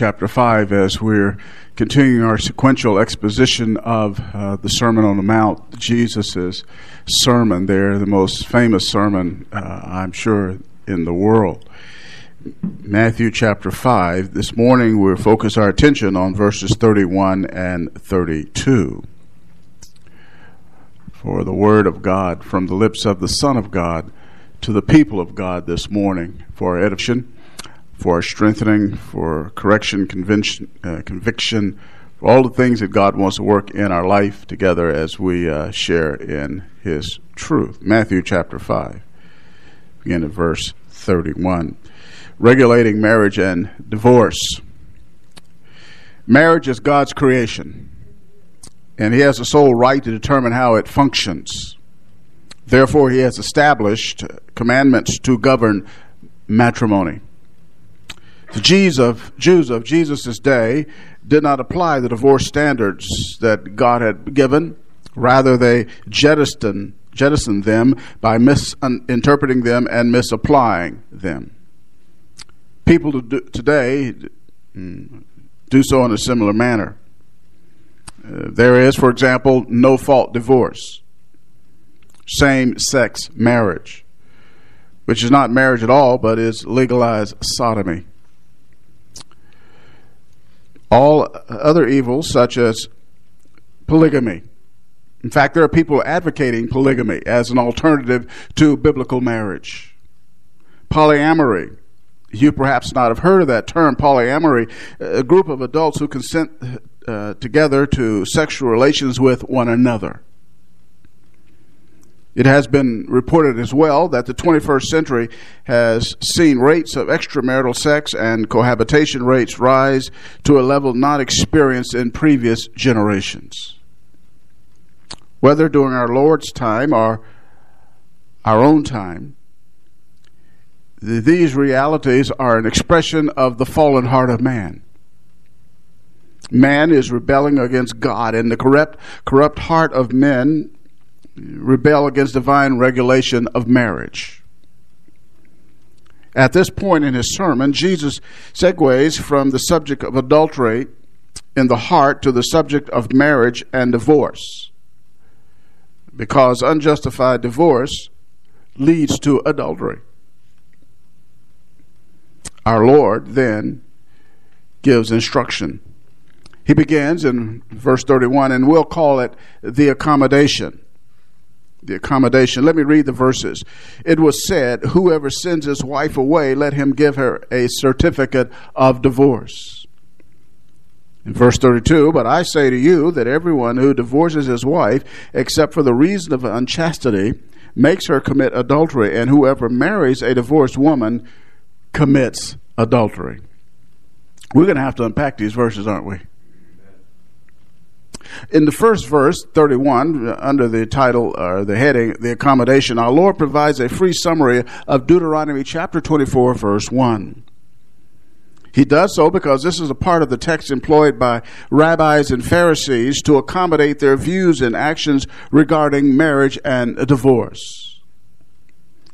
chapter 5 as we're continuing our sequential exposition of uh, the Sermon on the Mount, Jesus' sermon there, the most famous sermon, uh, I'm sure, in the world. Matthew chapter 5. This morning we'll focus our attention on verses 31 and 32. For the word of God from the lips of the Son of God to the people of God this morning for edification for strengthening, for correction, conviction, uh, conviction, for all the things that God wants to work in our life together as we uh, share in His truth. Matthew chapter 5, begin at verse 31. Regulating marriage and divorce. Marriage is God's creation, and He has the sole right to determine how it functions. Therefore, He has established commandments to govern matrimony. The Jews of, Jews of Jesus' day did not apply the divorce standards that God had given. Rather, they jettisoned, jettisoned them by misinterpreting them and misapplying them. People today mm, do so in a similar manner. Uh, there is, for example, no fault divorce, same sex marriage, which is not marriage at all, but is legalized sodomy all other evils such as polygamy. In fact, there are people advocating polygamy as an alternative to biblical marriage. Polyamory. You perhaps not have heard of that term, polyamory. A group of adults who consent uh, together to sexual relations with one another. It has been reported as well that the 21st century has seen rates of extramarital sex and cohabitation rates rise to a level not experienced in previous generations. Whether during our Lord's time or our own time, these realities are an expression of the fallen heart of man. Man is rebelling against God, and the corrupt, corrupt heart of men rebel against divine regulation of marriage. At this point in his sermon, Jesus segues from the subject of adultery in the heart to the subject of marriage and divorce. Because unjustified divorce leads to adultery. Our Lord then gives instruction. He begins in verse 31, and we'll call it the accommodation the accommodation. Let me read the verses. It was said, Whoever sends his wife away, let him give her a certificate of divorce. In verse 32, but I say to you that everyone who divorces his wife, except for the reason of unchastity, makes her commit adultery, and whoever marries a divorced woman commits adultery. We're going to have to unpack these verses, aren't we? In the first verse, 31, under the title or the heading, the accommodation, our Lord provides a free summary of Deuteronomy chapter 24, verse 1. He does so because this is a part of the text employed by rabbis and Pharisees to accommodate their views and actions regarding marriage and divorce.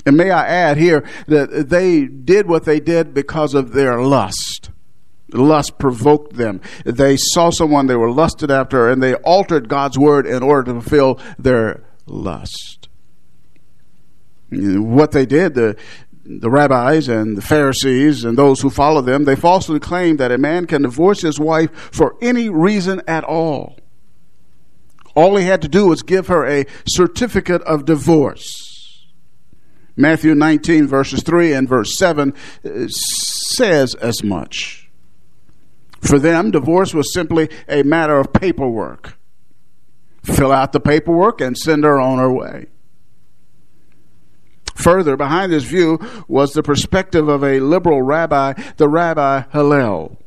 And may I add here that they did what they did because of their lust. Lust provoked them. They saw someone they were lusted after and they altered God's word in order to fulfill their lust. What they did, the, the rabbis and the Pharisees and those who follow them, they falsely claimed that a man can divorce his wife for any reason at all. All he had to do was give her a certificate of divorce. Matthew 19, verses 3 and verse 7 uh, says as much. For them, divorce was simply a matter of paperwork. Fill out the paperwork and send her on her way. Further, behind this view was the perspective of a liberal rabbi, the Rabbi Hillel.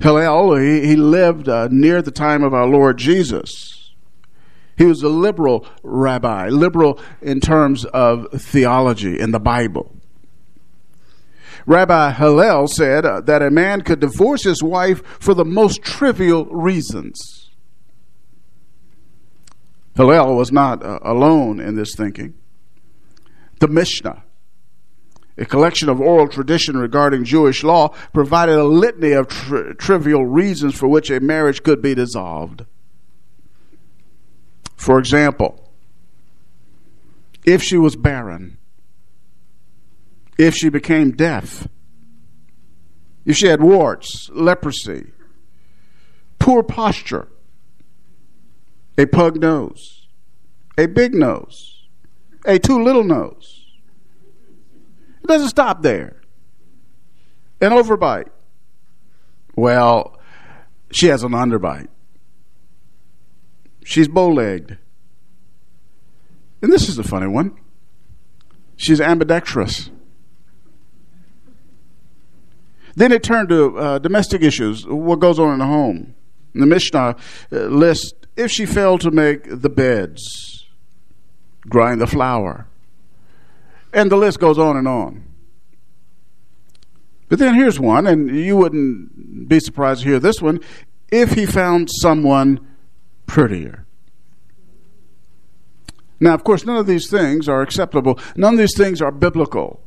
Hillel, he, he lived uh, near the time of our Lord Jesus. He was a liberal rabbi, liberal in terms of theology in the Bible. Rabbi Hillel said uh, that a man could divorce his wife for the most trivial reasons. Hillel was not uh, alone in this thinking. The Mishnah a collection of oral tradition regarding Jewish law, provided a litany of tri- trivial reasons for which a marriage could be dissolved. For example, if she was barren, if she became deaf, if she had warts, leprosy, poor posture, a pug nose, a big nose, a too little nose, it doesn't stop there. An overbite. Well, she has an underbite. She's bow legged. And this is a funny one. She's ambidextrous. Then it turned to uh, domestic issues, what goes on in the home. The Mishnah uh, lists if she failed to make the beds, grind the flour, and the list goes on and on. But then here's one, and you wouldn't be surprised to hear this one if he found someone prettier. Now, of course, none of these things are acceptable, none of these things are biblical.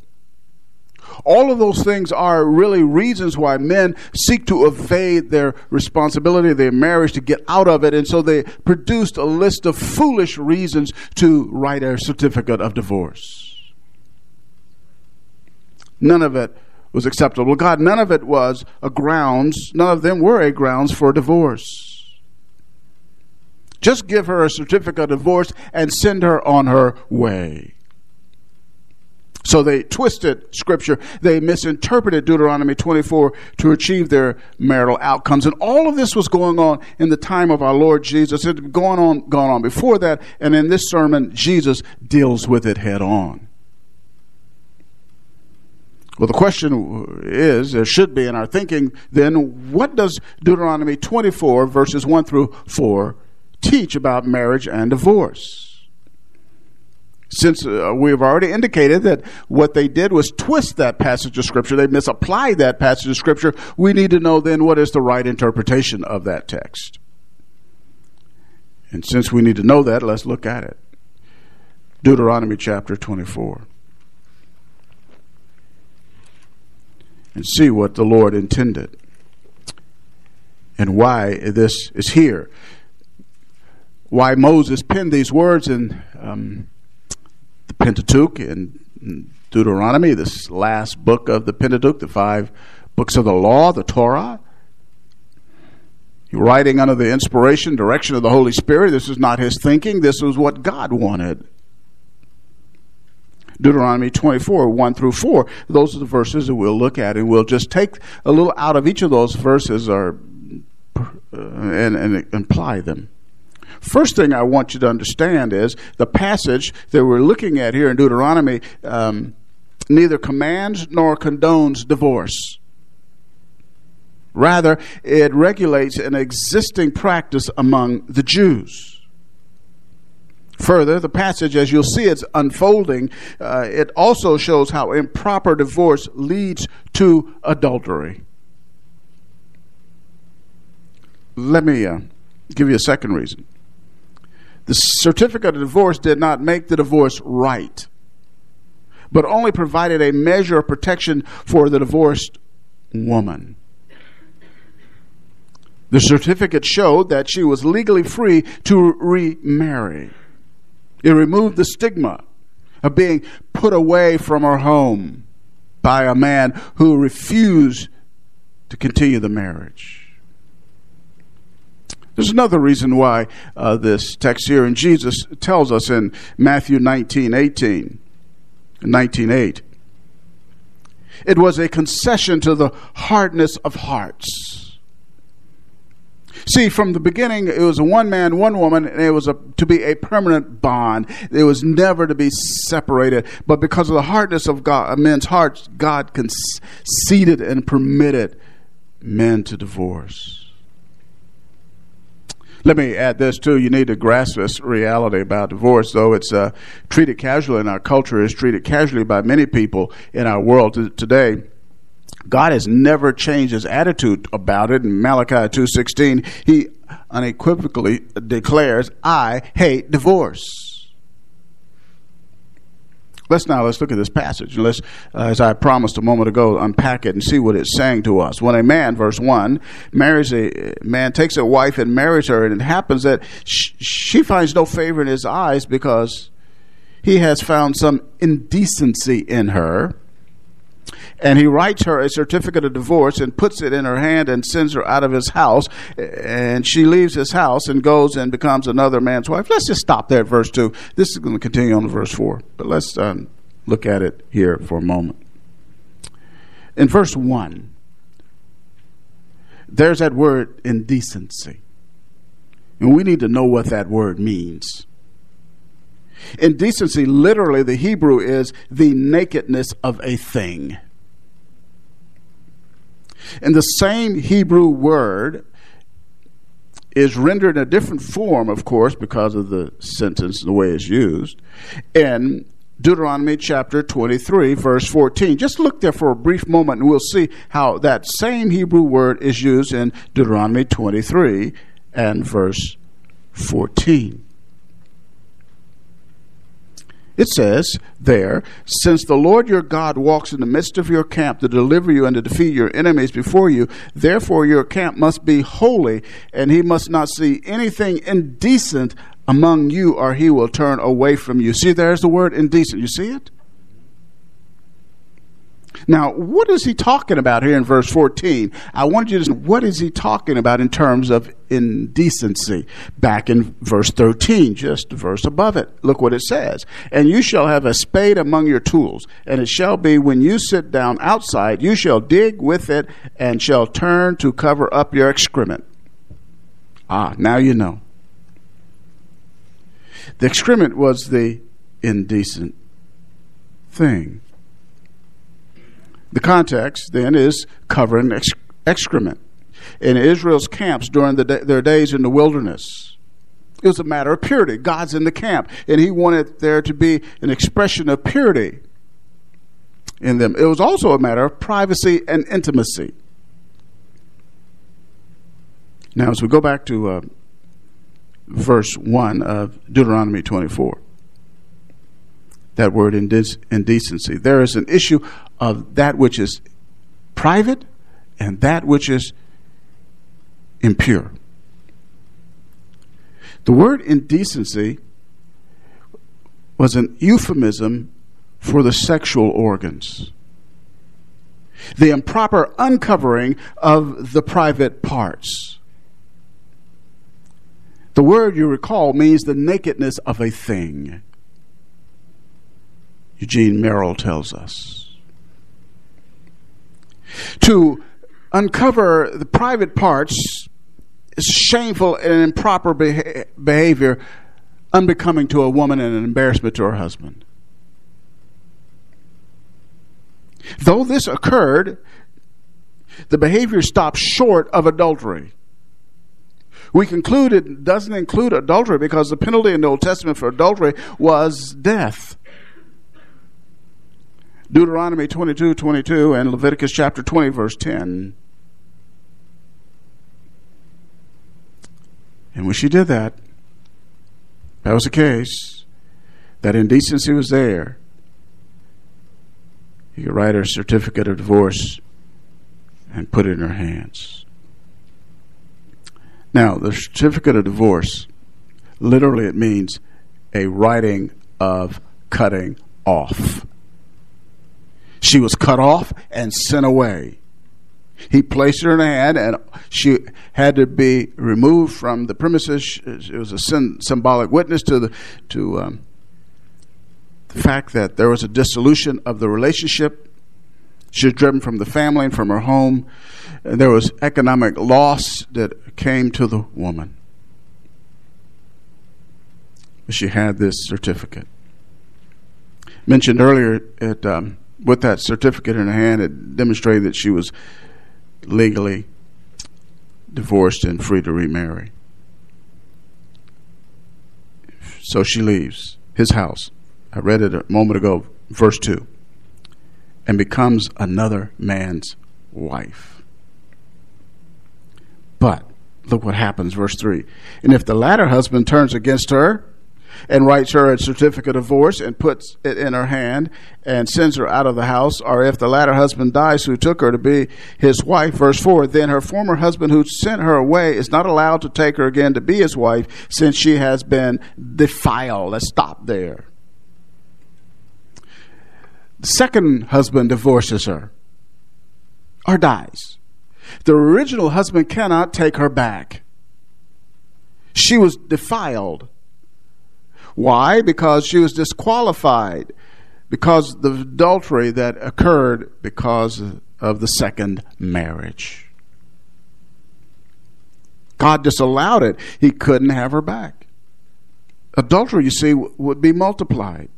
All of those things are really reasons why men seek to evade their responsibility, their marriage, to get out of it. And so they produced a list of foolish reasons to write a certificate of divorce. None of it was acceptable. God, none of it was a grounds, none of them were a grounds for a divorce. Just give her a certificate of divorce and send her on her way. So they twisted Scripture. They misinterpreted Deuteronomy 24 to achieve their marital outcomes. And all of this was going on in the time of our Lord Jesus. It had gone on, gone on before that. And in this sermon, Jesus deals with it head on. Well, the question is, there should be in our thinking then, what does Deuteronomy 24, verses 1 through 4, teach about marriage and divorce? Since uh, we've already indicated that what they did was twist that passage of scripture, they misapplied that passage of scripture, we need to know then what is the right interpretation of that text. And since we need to know that, let's look at it. Deuteronomy chapter 24. And see what the Lord intended and why this is here. Why Moses penned these words in um, Pentateuch and Deuteronomy, this last book of the Pentateuch, the five books of the law, the Torah. Writing under the inspiration, direction of the Holy Spirit. This is not his thinking, this was what God wanted. Deuteronomy 24, 1 through 4. Those are the verses that we'll look at, and we'll just take a little out of each of those verses or, uh, and, and apply them. First thing I want you to understand is the passage that we're looking at here in Deuteronomy um, neither commands nor condones divorce. Rather, it regulates an existing practice among the Jews. Further, the passage, as you'll see it's unfolding, uh, it also shows how improper divorce leads to adultery. Let me uh, give you a second reason. The certificate of divorce did not make the divorce right, but only provided a measure of protection for the divorced woman. The certificate showed that she was legally free to remarry. It removed the stigma of being put away from her home by a man who refused to continue the marriage. There's another reason why uh, this text here, and Jesus tells us in Matthew 19 18, 19 8. It was a concession to the hardness of hearts. See, from the beginning, it was a one man, one woman, and it was a, to be a permanent bond. It was never to be separated. But because of the hardness of God, men's hearts, God conceded and permitted men to divorce. Let me add this too. You need to grasp this reality about divorce, though it's uh, treated casually in our culture, is treated casually by many people in our world t- today. God has never changed his attitude about it. In Malachi 2:16, he unequivocally declares, "I hate divorce." Let's now let's look at this passage let's, uh, as I promised a moment ago, unpack it and see what it's saying to us. When a man, verse one, marries a man, takes a wife and marries her, and it happens that sh- she finds no favor in his eyes because he has found some indecency in her and he writes her a certificate of divorce and puts it in her hand and sends her out of his house. And she leaves his house and goes and becomes another man's wife. Let's just stop there at verse 2. This is going to continue on to verse 4. But let's um, look at it here for a moment. In verse 1, there's that word indecency. And we need to know what that word means. Indecency, literally, the Hebrew is the nakedness of a thing. And the same Hebrew word is rendered in a different form, of course, because of the sentence and the way it's used, in Deuteronomy chapter 23, verse 14. Just look there for a brief moment and we'll see how that same Hebrew word is used in Deuteronomy 23 and verse 14. It says there, since the Lord your God walks in the midst of your camp to deliver you and to defeat your enemies before you, therefore your camp must be holy, and he must not see anything indecent among you, or he will turn away from you. See, there's the word indecent. You see it? Now, what is he talking about here in verse 14? I want you to what is he talking about in terms of indecency? Back in verse 13, just a verse above it. Look what it says. And you shall have a spade among your tools, and it shall be when you sit down outside, you shall dig with it and shall turn to cover up your excrement. Ah, now you know. The excrement was the indecent thing. The context then is covering ex- excrement. In Israel's camps during the their days in the wilderness, it was a matter of purity. God's in the camp, and He wanted there to be an expression of purity in them. It was also a matter of privacy and intimacy. Now, as we go back to uh, verse 1 of Deuteronomy 24, that word indecency, there is an issue of that which is private and that which is impure. The word indecency was an euphemism for the sexual organs, the improper uncovering of the private parts. The word you recall means the nakedness of a thing. Eugene Merrill tells us to uncover the private parts is shameful and improper behavior unbecoming to a woman and an embarrassment to her husband. Though this occurred, the behavior stops short of adultery. We conclude it doesn't include adultery because the penalty in the Old Testament for adultery was death. Deuteronomy 22 22 and Leviticus chapter 20, verse 10. And when she did that, that was the case, that indecency was there. You could write her a certificate of divorce and put it in her hands. Now, the certificate of divorce, literally, it means a writing of cutting off. She was cut off and sent away. He placed her in a hand, and she had to be removed from the premises. It was a symbolic witness to the to um, the fact that there was a dissolution of the relationship. She was driven from the family and from her home. And there was economic loss that came to the woman. She had this certificate. Mentioned earlier, it um, with that certificate in her hand, it demonstrated that she was legally divorced and free to remarry. So she leaves his house. I read it a moment ago, verse 2, and becomes another man's wife. But look what happens, verse 3. And if the latter husband turns against her, and writes her a certificate of divorce and puts it in her hand and sends her out of the house, or if the latter husband dies who took her to be his wife, verse 4, then her former husband who sent her away is not allowed to take her again to be his wife since she has been defiled. Let's stop there. The second husband divorces her or dies. The original husband cannot take her back. She was defiled. Why? Because she was disqualified because the adultery that occurred because of the second marriage. God disallowed it. He couldn't have her back. Adultery, you see, would be multiplied.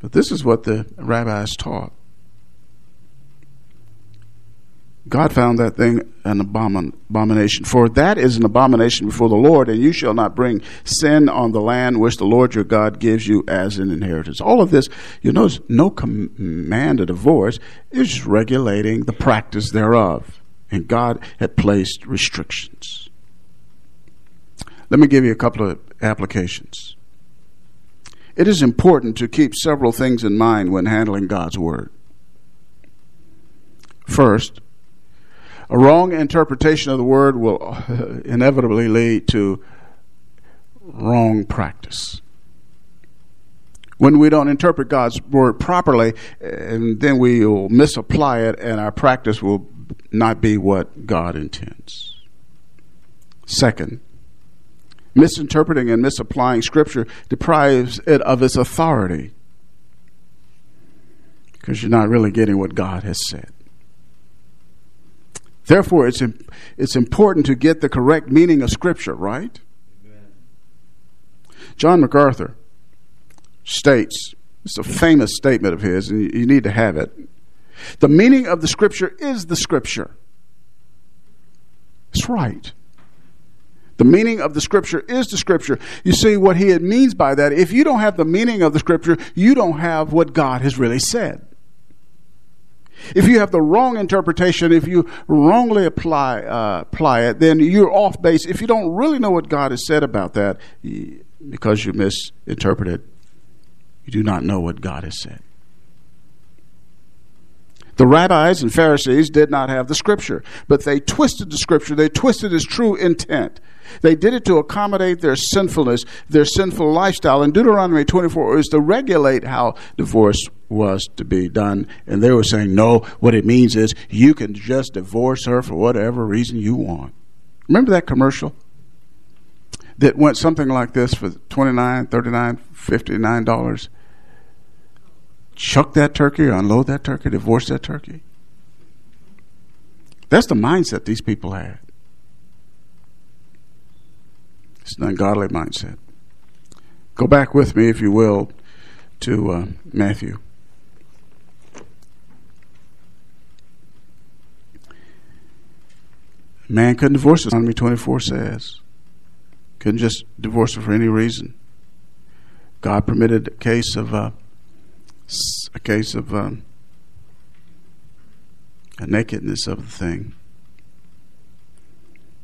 But this is what the rabbis taught. God found that thing an abomination. For that is an abomination before the Lord, and you shall not bring sin on the land which the Lord your God gives you as an inheritance. All of this, you notice, no command of divorce is regulating the practice thereof. And God had placed restrictions. Let me give you a couple of applications. It is important to keep several things in mind when handling God's Word. First, a wrong interpretation of the word will uh, inevitably lead to wrong practice. When we don't interpret God's word properly, eh, and then we will misapply it, and our practice will not be what God intends. Second, misinterpreting and misapplying Scripture deprives it of its authority because you're not really getting what God has said. Therefore, it's, it's important to get the correct meaning of Scripture, right? Amen. John MacArthur states, it's a famous statement of his, and you need to have it. The meaning of the Scripture is the Scripture. It's right. The meaning of the Scripture is the Scripture. You see what he means by that. If you don't have the meaning of the Scripture, you don't have what God has really said. If you have the wrong interpretation, if you wrongly apply uh, apply it, then you're off base. If you don't really know what God has said about that, because you misinterpreted, you do not know what God has said. The rabbis and Pharisees did not have the scripture, but they twisted the scripture. They twisted its true intent. They did it to accommodate their sinfulness, their sinful lifestyle. And Deuteronomy 24 is to regulate how divorce was to be done. And they were saying, no, what it means is you can just divorce her for whatever reason you want. Remember that commercial? That went something like this for 29 39 $59. Chuck that turkey, unload that turkey, divorce that turkey. That's the mindset these people had. It's an ungodly mindset. Go back with me, if you will, to uh, Matthew. Man couldn't divorce her. Deuteronomy 24 says. Couldn't just divorce her for any reason. God permitted a case of uh, a case of um, a nakedness of the thing.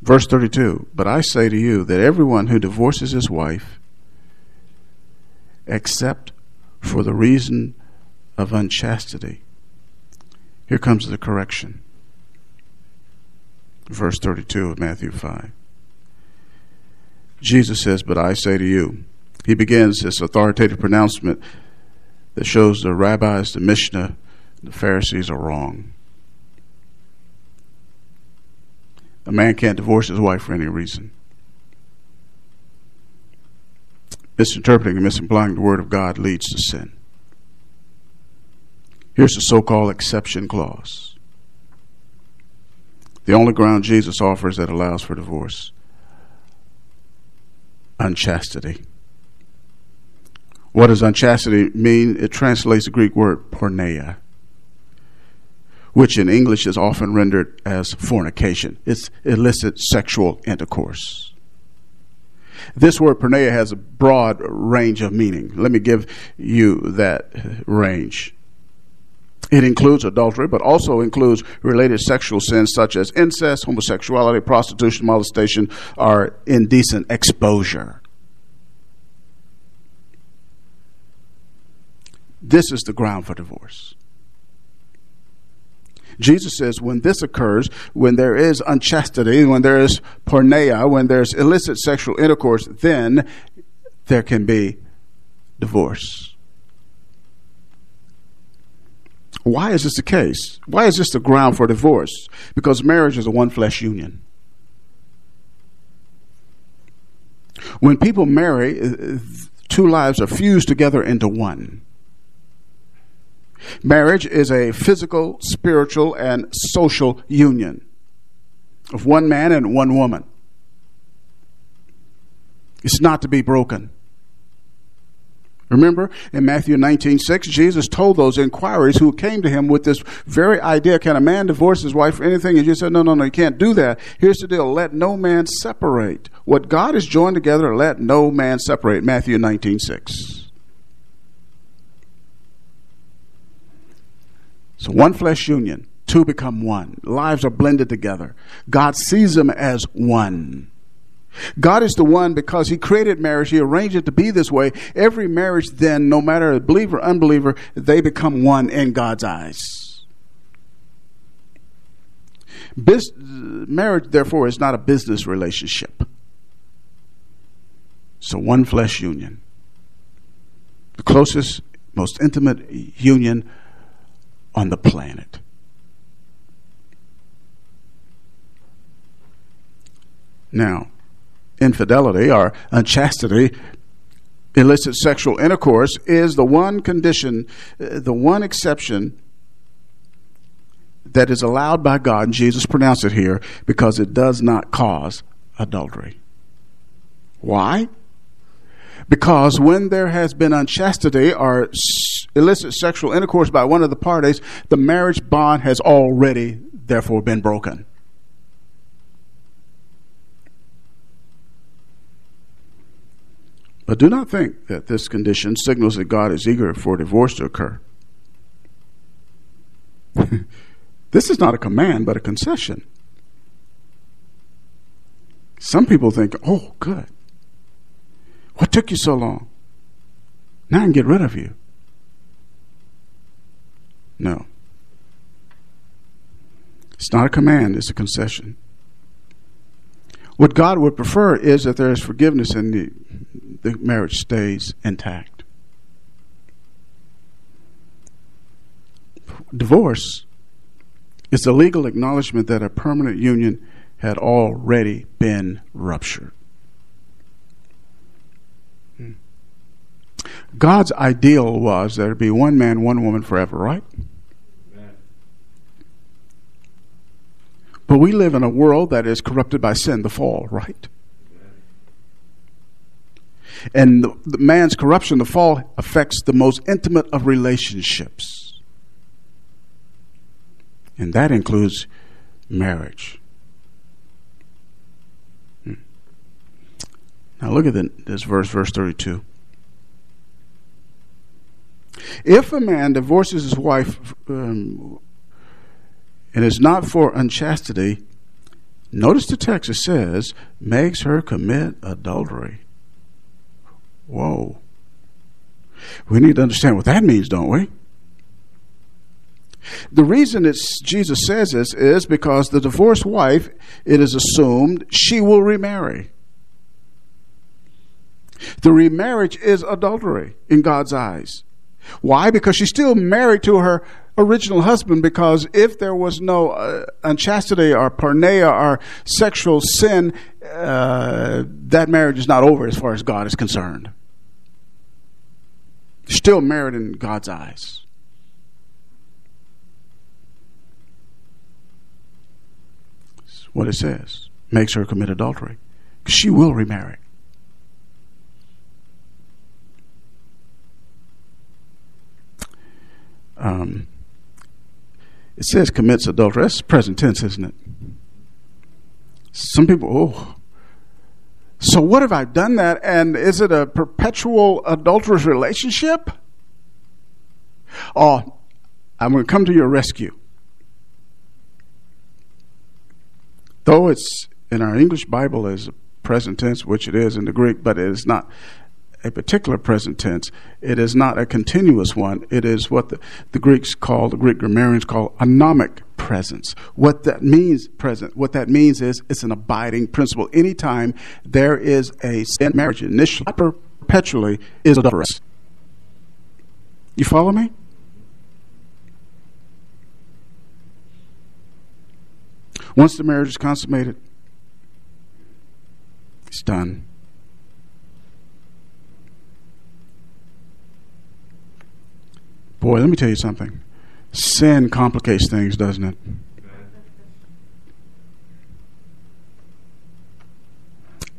Verse 32 But I say to you that everyone who divorces his wife, except for the reason of unchastity, here comes the correction verse 32 of Matthew 5. Jesus says, But I say to you, he begins this authoritative pronouncement that shows the rabbis, the Mishnah, the Pharisees are wrong. A man can't divorce his wife for any reason. Misinterpreting and misapplying the word of God leads to sin. Here's the so called exception clause the only ground Jesus offers that allows for divorce unchastity. What does unchastity mean? It translates the Greek word porneia, which in English is often rendered as fornication. It's illicit sexual intercourse. This word porneia has a broad range of meaning. Let me give you that range. It includes adultery, but also includes related sexual sins such as incest, homosexuality, prostitution, molestation, or indecent exposure. This is the ground for divorce. Jesus says when this occurs, when there is unchastity, when there is porneia, when there's illicit sexual intercourse, then there can be divorce. Why is this the case? Why is this the ground for divorce? Because marriage is a one flesh union. When people marry, uh, two lives are fused together into one. Marriage is a physical, spiritual, and social union of one man and one woman. It's not to be broken. Remember in Matthew 19, 6, Jesus told those inquiries who came to him with this very idea can a man divorce his wife for anything? And Jesus said, No, no, no, you can't do that. Here's the deal let no man separate. What God has joined together, let no man separate. Matthew 19, 6. So one flesh union, two become one. Lives are blended together. God sees them as one. God is the one because He created marriage, He arranged it to be this way. Every marriage, then, no matter believer or unbeliever, they become one in God's eyes. Marriage, therefore, is not a business relationship. A one flesh union. The closest, most intimate union on the planet. Now, infidelity or unchastity, illicit sexual intercourse, is the one condition, uh, the one exception that is allowed by God, and Jesus pronounced it here, because it does not cause adultery. Why? Because when there has been unchastity or illicit sexual intercourse by one of the parties, the marriage bond has already, therefore, been broken. But do not think that this condition signals that God is eager for divorce to occur. this is not a command, but a concession. Some people think, oh, good. What took you so long? Now I can get rid of you. No. It's not a command, it's a concession. What God would prefer is that there is forgiveness and the, the marriage stays intact. Divorce is the legal acknowledgement that a permanent union had already been ruptured. God's ideal was there to be one man, one woman forever, right? But we live in a world that is corrupted by sin, the fall, right? And the, the man's corruption, the fall, affects the most intimate of relationships. And that includes marriage. Hmm. Now look at the, this verse, verse 32. If a man divorces his wife um, and is not for unchastity, notice the text it says, makes her commit adultery. Whoa. We need to understand what that means, don't we? The reason it's Jesus says this is because the divorced wife, it is assumed, she will remarry. The remarriage is adultery in God's eyes. Why? Because she's still married to her original husband because if there was no uh, unchastity or porneia or sexual sin, uh, that marriage is not over as far as God is concerned. Still married in God's eyes. That's what it says makes her commit adultery. She will remarry. Um, it says commits adultery. That's present tense, isn't it? Some people, oh. So what if I've done that and is it a perpetual adulterous relationship? Oh, I'm going to come to your rescue. Though it's in our English Bible as present tense, which it is in the Greek, but it is not a particular present tense. It is not a continuous one. It is what the, the Greeks call, the Greek grammarians call a gnomic presence. What that means, present, what that means is it's an abiding principle. Anytime there is a sin marriage, initially, perpetually is adulterous. You follow me? Once the marriage is consummated, it's done. Boy, let me tell you something. Sin complicates things, doesn't it?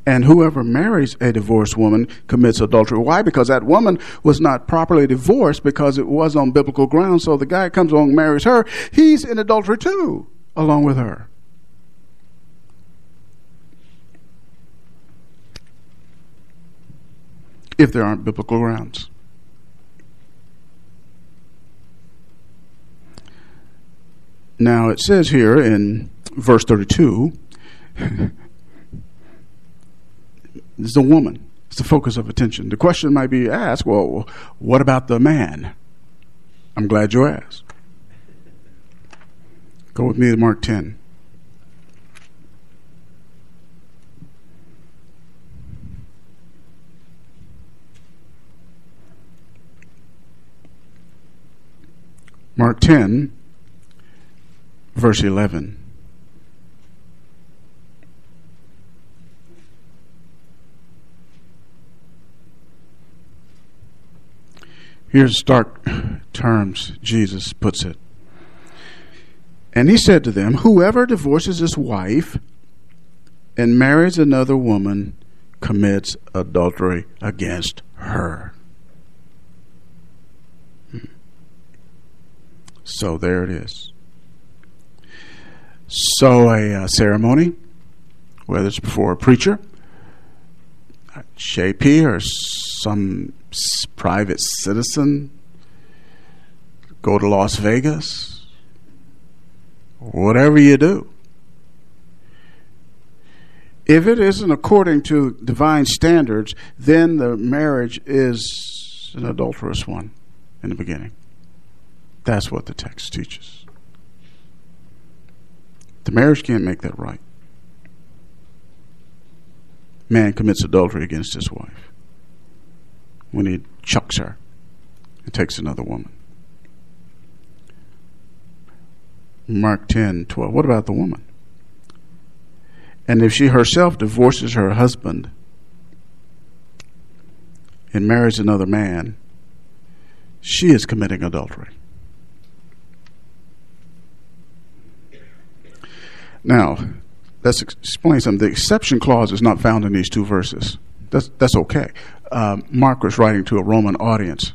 And whoever marries a divorced woman commits adultery. Why? Because that woman was not properly divorced because it was on biblical grounds. So the guy comes along and marries her. He's in adultery too, along with her. If there aren't biblical grounds. Now it says here in verse 32 is the woman. It's the focus of attention. The question might be asked well, what about the man? I'm glad you asked. Go with me to Mark 10. Mark 10, verse 11. Here's stark terms Jesus puts it. And he said to them, Whoever divorces his wife and marries another woman commits adultery against her. Hmm. So there it is. So a uh, ceremony, whether it's before a preacher, a JP, or some private citizen, go to Las Vegas, whatever you do. If it isn't according to divine standards, then the marriage is an adulterous one in the beginning. That's what the text teaches. The marriage can't make that right. Man commits adultery against his wife when he chucks her and takes another woman. Mark 10 12. What about the woman? And if she herself divorces her husband and marries another man, she is committing adultery. Now, let's explain something. The exception clause is not found in these two verses. That's, that's okay. Uh, Mark was writing to a Roman audience.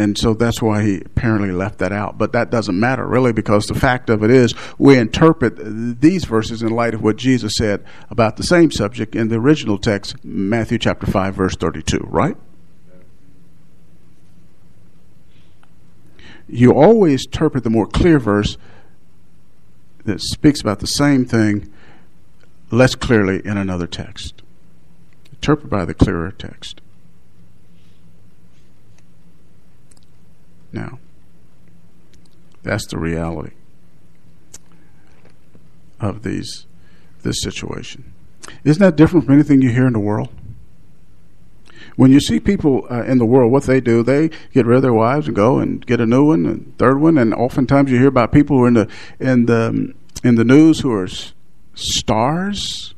And so that's why he apparently left that out. But that doesn't matter, really, because the fact of it is, we interpret these verses in light of what Jesus said about the same subject in the original text, Matthew chapter 5, verse 32, right? You always interpret the more clear verse that speaks about the same thing less clearly in another text. Interpret by the clearer text. Now, that's the reality of these this situation. Isn't that different from anything you hear in the world? When you see people uh, in the world, what they do, they get rid of their wives and go and get a new one, and third one, and oftentimes you hear about people who are in the in the in the news who are stars.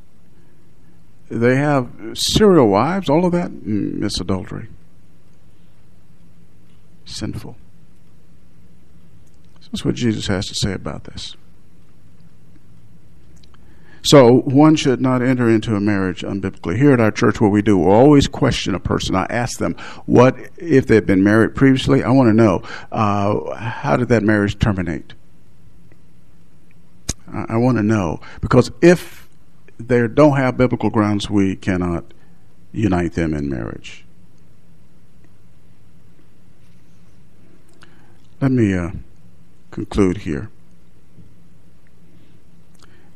They have serial wives. All of that, mm, it's adultery. Sinful. That's what Jesus has to say about this. So one should not enter into a marriage unbiblically. Here at our church, what we do, we always question a person. I ask them, what if they've been married previously? I want to know, uh, how did that marriage terminate? I, I want to know because if they don't have biblical grounds, we cannot unite them in marriage. Let me uh, conclude here.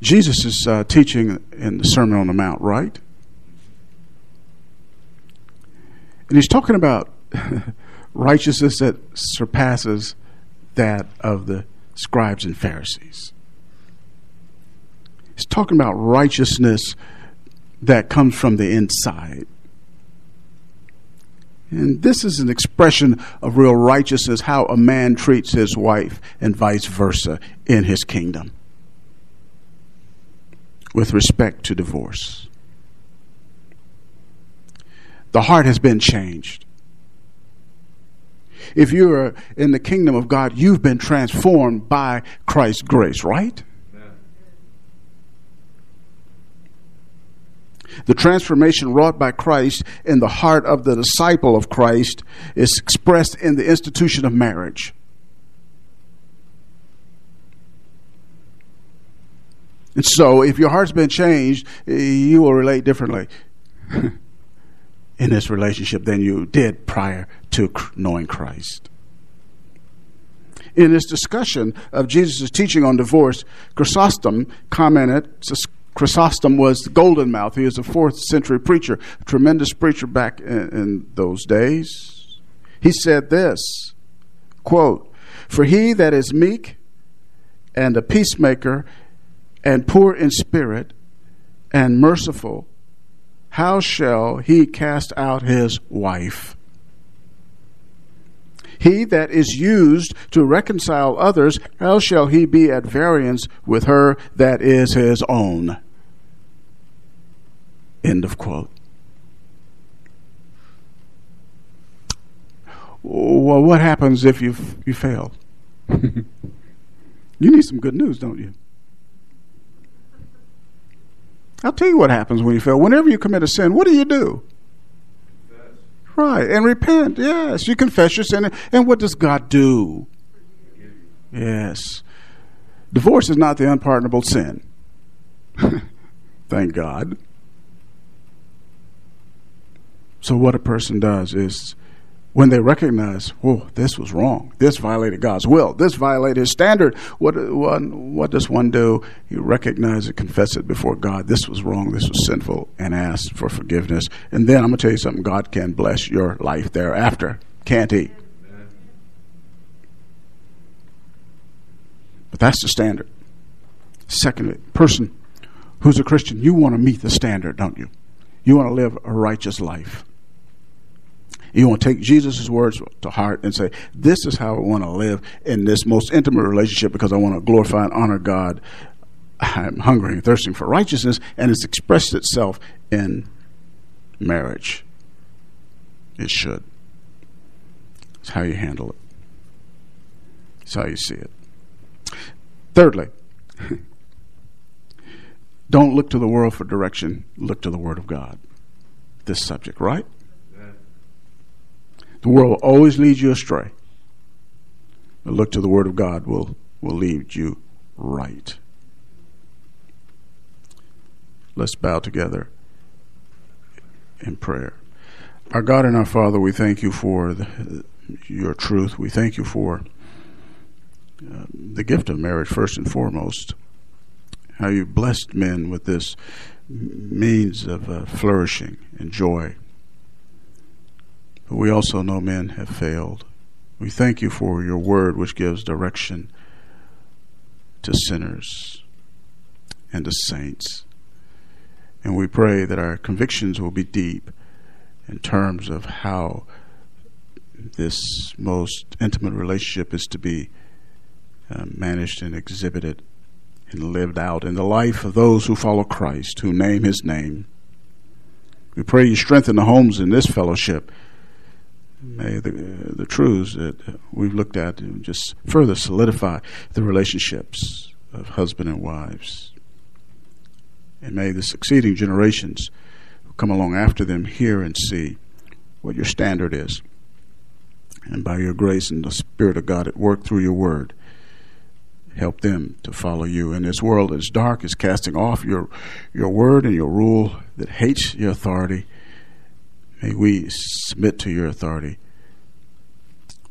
Jesus is uh, teaching in the Sermon on the Mount, right? And he's talking about righteousness that surpasses that of the scribes and Pharisees. He's talking about righteousness that comes from the inside. And this is an expression of real righteousness, how a man treats his wife and vice versa in his kingdom with respect to divorce. The heart has been changed. If you're in the kingdom of God, you've been transformed by Christ's grace, right? The transformation wrought by Christ in the heart of the disciple of Christ is expressed in the institution of marriage. And so, if your heart's been changed, you will relate differently in this relationship than you did prior to knowing Christ. In this discussion of Jesus' teaching on divorce, Chrysostom commented Chrysostom was the golden mouth. He was a fourth century preacher, a tremendous preacher back in, in those days. He said this quote, For he that is meek and a peacemaker and poor in spirit and merciful, how shall he cast out his wife? He that is used to reconcile others, how shall he be at variance with her that is his own? End of quote. Well, what happens if you you fail? you need some good news, don't you? I'll tell you what happens when you fail. Whenever you commit a sin, what do you do? Confess. Right, and repent. Yes, you confess your sin. And what does God do? Yes. Divorce is not the unpardonable sin. Thank God. So, what a person does is when they recognize, whoa, this was wrong. This violated God's will. This violated His standard. What, what, what does one do? You recognize it, confess it before God. This was wrong. This was sinful, and ask for forgiveness. And then I'm going to tell you something God can bless your life thereafter, can't He? But that's the standard. Secondly, person who's a Christian, you want to meet the standard, don't you? You want to live a righteous life. You want to take Jesus' words to heart and say, This is how I want to live in this most intimate relationship because I want to glorify and honor God. I'm hungry and thirsting for righteousness, and it's expressed itself in marriage. It should. It's how you handle it, it's how you see it. Thirdly, don't look to the world for direction, look to the Word of God. This subject, right? The world will always lead you astray. But look to the Word of God will, will lead you right. Let's bow together in prayer. Our God and our Father, we thank you for the, your truth. We thank you for uh, the gift of marriage, first and foremost. How you blessed men with this means of uh, flourishing and joy. But we also know men have failed. We thank you for your word, which gives direction to sinners and to saints. And we pray that our convictions will be deep in terms of how this most intimate relationship is to be uh, managed and exhibited and lived out in the life of those who follow Christ, who name his name. We pray you strengthen the homes in this fellowship may the, uh, the truths that we've looked at just further solidify the relationships of husband and wives. And may the succeeding generations who come along after them hear and see what your standard is. And by your grace and the Spirit of God at work through your word, help them to follow you. In this world that is dark, is casting off your, your word and your rule that hates your authority May we submit to your authority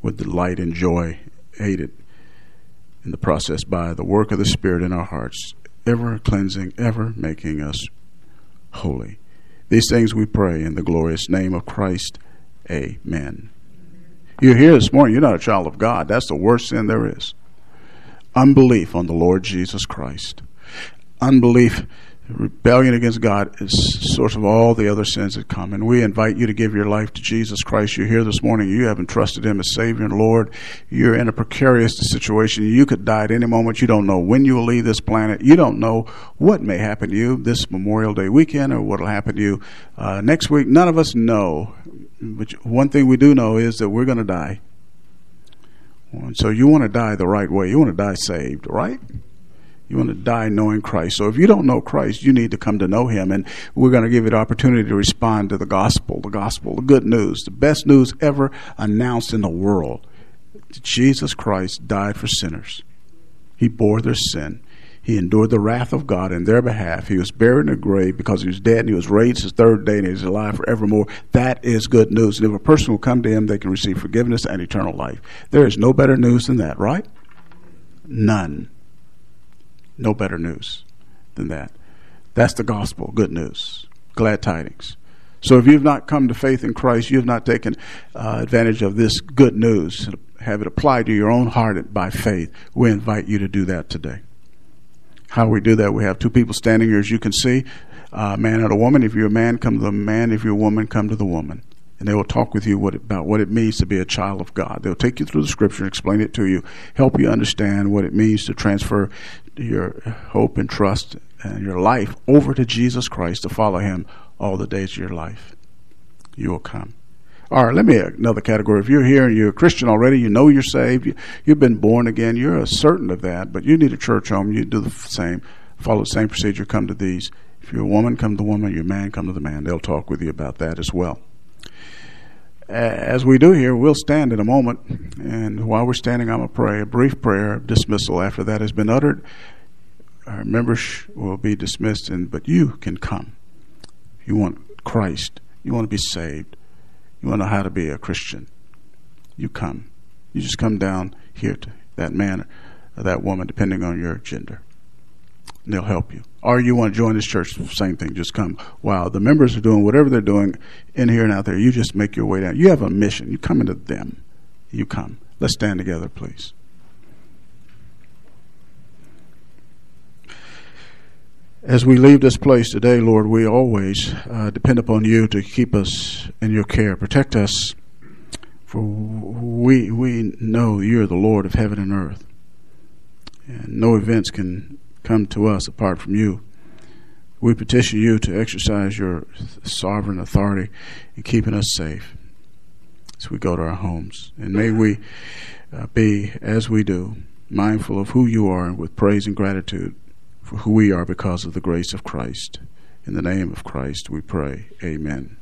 with delight and joy, aided in the process by the work of the Spirit in our hearts, ever cleansing, ever making us holy. These things we pray in the glorious name of Christ. Amen. You're here this morning, you're not a child of God. That's the worst sin there is. Unbelief on the Lord Jesus Christ. Unbelief Rebellion against God is source of all the other sins that come. And we invite you to give your life to Jesus Christ. You're here this morning. You haven't trusted Him as Savior and Lord. You're in a precarious situation. You could die at any moment. You don't know when you will leave this planet. You don't know what may happen to you this Memorial Day weekend or what will happen to you uh, next week. None of us know. But one thing we do know is that we're going to die. And so you want to die the right way. You want to die saved, right? You want to die knowing Christ. So if you don't know Christ, you need to come to know Him. And we're going to give you the opportunity to respond to the gospel, the gospel, the good news, the best news ever announced in the world. Jesus Christ died for sinners. He bore their sin. He endured the wrath of God in their behalf. He was buried in a grave because he was dead and he was raised his third day and he is alive forevermore. That is good news. And if a person will come to him, they can receive forgiveness and eternal life. There is no better news than that, right? None. No better news than that. That's the gospel, good news, glad tidings. So if you've not come to faith in Christ, you have not taken uh, advantage of this good news, have it applied to your own heart by faith, we invite you to do that today. How we do that, we have two people standing here, as you can see, a man and a woman. If you're a man, come to the man. If you're a woman, come to the woman and they will talk with you what, about what it means to be a child of God. They'll take you through the scripture, explain it to you, help you understand what it means to transfer your hope and trust and your life over to Jesus Christ to follow Him all the days of your life. You will come. All right, let me another category. If you're here and you're a Christian already, you know you're saved, you, have been born again, you're certain of that, but you need a church home, you do the same, follow the same procedure, come to these. If you're a woman, come to the woman. You're a man, come to the man. They'll talk with you about that as well as we do here, we'll stand in a moment. And while we're standing, I'm going to pray a brief prayer of dismissal. After that has been uttered, our members will be dismissed, and but you can come. You want Christ. You want to be saved. You want to know how to be a Christian. You come. You just come down here to that man or that woman, depending on your gender and they'll help you. Or you want to join this church, same thing, just come. Wow, the members are doing whatever they're doing in here and out there. You just make your way down. You have a mission. You come into them. You come. Let's stand together, please. As we leave this place today, Lord, we always uh, depend upon you to keep us in your care. Protect us, for we, we know you're the Lord of heaven and earth. And no events can come to us apart from you. We petition you to exercise your sovereign authority in keeping us safe as we go to our homes. And may we uh, be, as we do, mindful of who you are and with praise and gratitude for who we are because of the grace of Christ. In the name of Christ we pray. Amen.